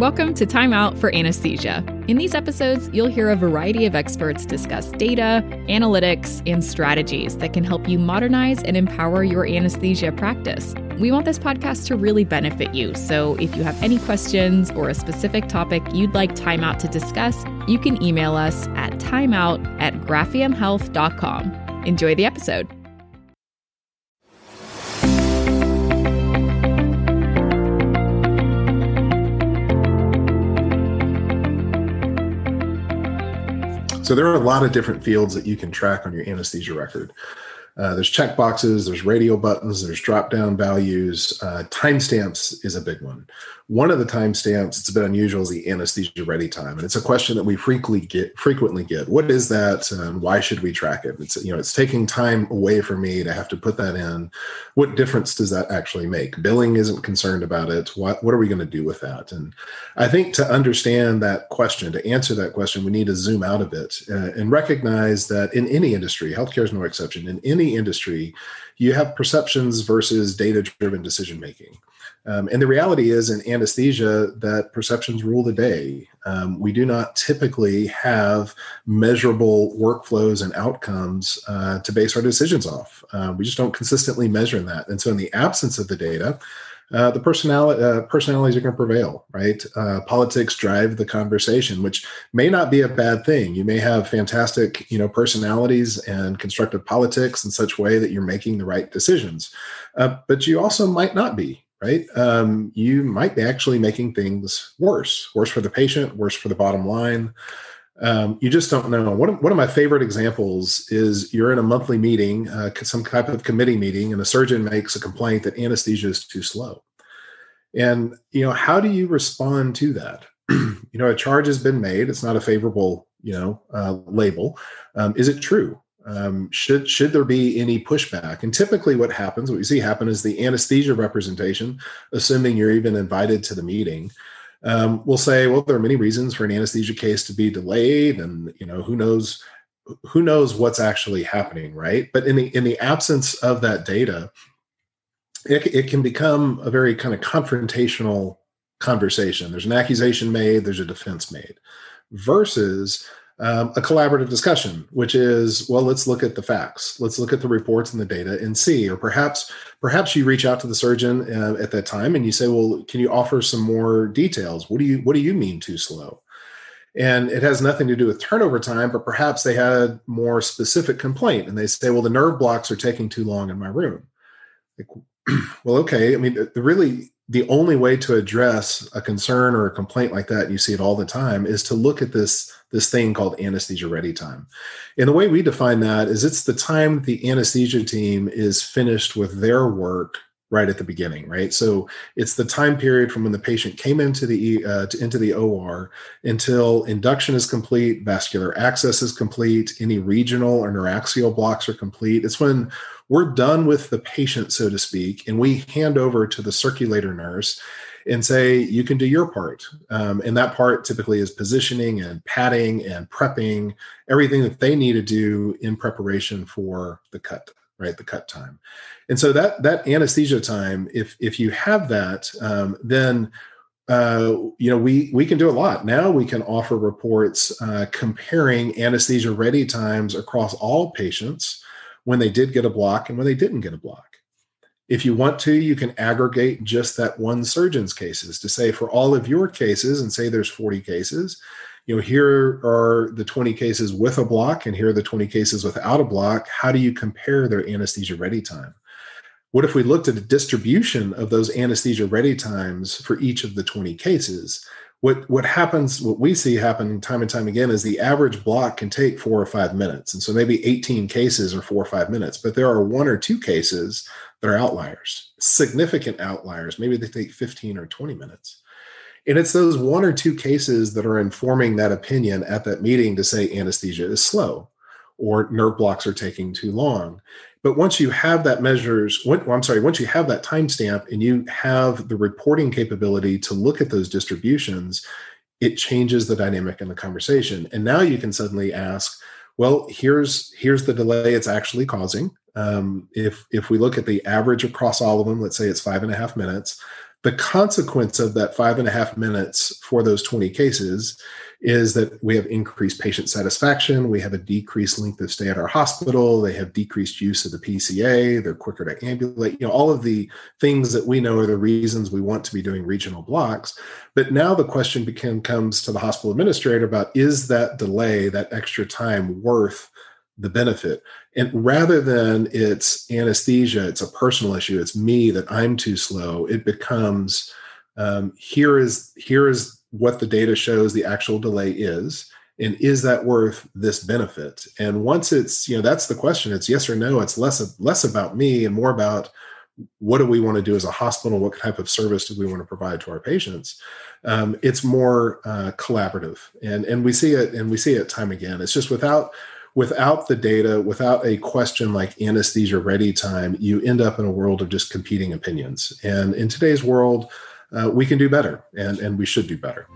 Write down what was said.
Welcome to Time Out for Anesthesia. In these episodes, you'll hear a variety of experts discuss data, analytics, and strategies that can help you modernize and empower your anesthesia practice. We want this podcast to really benefit you, so if you have any questions or a specific topic you'd like Time Out to discuss, you can email us at timeout at graphiumhealth.com. Enjoy the episode. So there are a lot of different fields that you can track on your anesthesia record. Uh, there's check boxes, there's radio buttons, there's drop down values. Uh, timestamps is a big one. One of the timestamps, it's a bit unusual, is the anesthesia ready time, and it's a question that we frequently get. Frequently get. What is that? And why should we track it? It's you know, it's taking time away from me to have to put that in. What difference does that actually make? Billing isn't concerned about it. What what are we going to do with that? And I think to understand that question, to answer that question, we need to zoom out a bit uh, and recognize that in any industry, healthcare is no exception. In any industry, you have perceptions versus data driven decision making. Um, and the reality is in anesthesia that perceptions rule the day. Um, we do not typically have measurable workflows and outcomes uh, to base our decisions off. Uh, we just don't consistently measure that. And so, in the absence of the data, uh, the personality uh, personalities are going to prevail, right? Uh, politics drive the conversation, which may not be a bad thing. You may have fantastic, you know, personalities and constructive politics in such way that you're making the right decisions, uh, but you also might not be, right? Um, you might be actually making things worse, worse for the patient, worse for the bottom line. Um, you just don't know. One of, one of my favorite examples is you're in a monthly meeting, uh, some type of committee meeting, and a surgeon makes a complaint that anesthesia is too slow. And you know, how do you respond to that? you know, a charge has been made. It's not a favorable, you know, uh, label. Um, is it true? Um, should should there be any pushback? And typically, what happens, what you see happen, is the anesthesia representation, assuming you're even invited to the meeting, um, will say, well, there are many reasons for an anesthesia case to be delayed, and you know, who knows who knows what's actually happening, right? But in the in the absence of that data, it, it can become a very kind of confrontational conversation. There's an accusation made, there's a defense made, versus um, a collaborative discussion, which is, well, let's look at the facts, let's look at the reports and the data and see. Or perhaps, perhaps you reach out to the surgeon uh, at that time and you say, well, can you offer some more details? What do you What do you mean too slow? And it has nothing to do with turnover time, but perhaps they had more specific complaint and they say, well, the nerve blocks are taking too long in my room. Like, well, okay. I mean, the really the only way to address a concern or a complaint like that, and you see it all the time, is to look at this this thing called anesthesia ready time. And the way we define that is it's the time the anesthesia team is finished with their work right at the beginning, right? So it's the time period from when the patient came into the uh, to, into the OR until induction is complete, vascular access is complete, any regional or neuraxial blocks are complete. It's when we're done with the patient, so to speak, and we hand over to the circulator nurse and say, you can do your part. Um, and that part typically is positioning and padding and prepping, everything that they need to do in preparation for the cut, right? The cut time. And so that that anesthesia time, if if you have that, um, then uh, you know we we can do a lot now we can offer reports uh, comparing anesthesia ready times across all patients when they did get a block and when they didn't get a block. If you want to, you can aggregate just that one surgeon's cases to say for all of your cases, and say there's 40 cases, you know, here are the 20 cases with a block, and here are the 20 cases without a block. How do you compare their anesthesia ready time? What if we looked at a distribution of those anesthesia ready times for each of the 20 cases? what what happens what we see happening time and time again is the average block can take four or five minutes and so maybe 18 cases are four or five minutes but there are one or two cases that are outliers significant outliers maybe they take 15 or 20 minutes and it's those one or two cases that are informing that opinion at that meeting to say anesthesia is slow or nerve blocks are taking too long but once you have that measures, I'm sorry, once you have that timestamp and you have the reporting capability to look at those distributions, it changes the dynamic in the conversation. And now you can suddenly ask, well, here's here's the delay it's actually causing. Um, if if we look at the average across all of them, let's say it's five and a half minutes, The consequence of that five and a half minutes for those 20 cases is that we have increased patient satisfaction. We have a decreased length of stay at our hospital. They have decreased use of the PCA. They're quicker to ambulate. You know, all of the things that we know are the reasons we want to be doing regional blocks. But now the question became, comes to the hospital administrator about is that delay, that extra time worth the benefit? And rather than it's anesthesia, it's a personal issue, it's me that I'm too slow, it becomes um, here is here is what the data shows the actual delay is and is that worth this benefit? And once it's you know that's the question it's yes or no it's less less about me and more about what do we want to do as a hospital what type of service do we want to provide to our patients um, it's more uh, collaborative. And and we see it and we see it time again. It's just without without the data without a question like anesthesia ready time you end up in a world of just competing opinions and in today's world uh, we can do better and, and we should do better.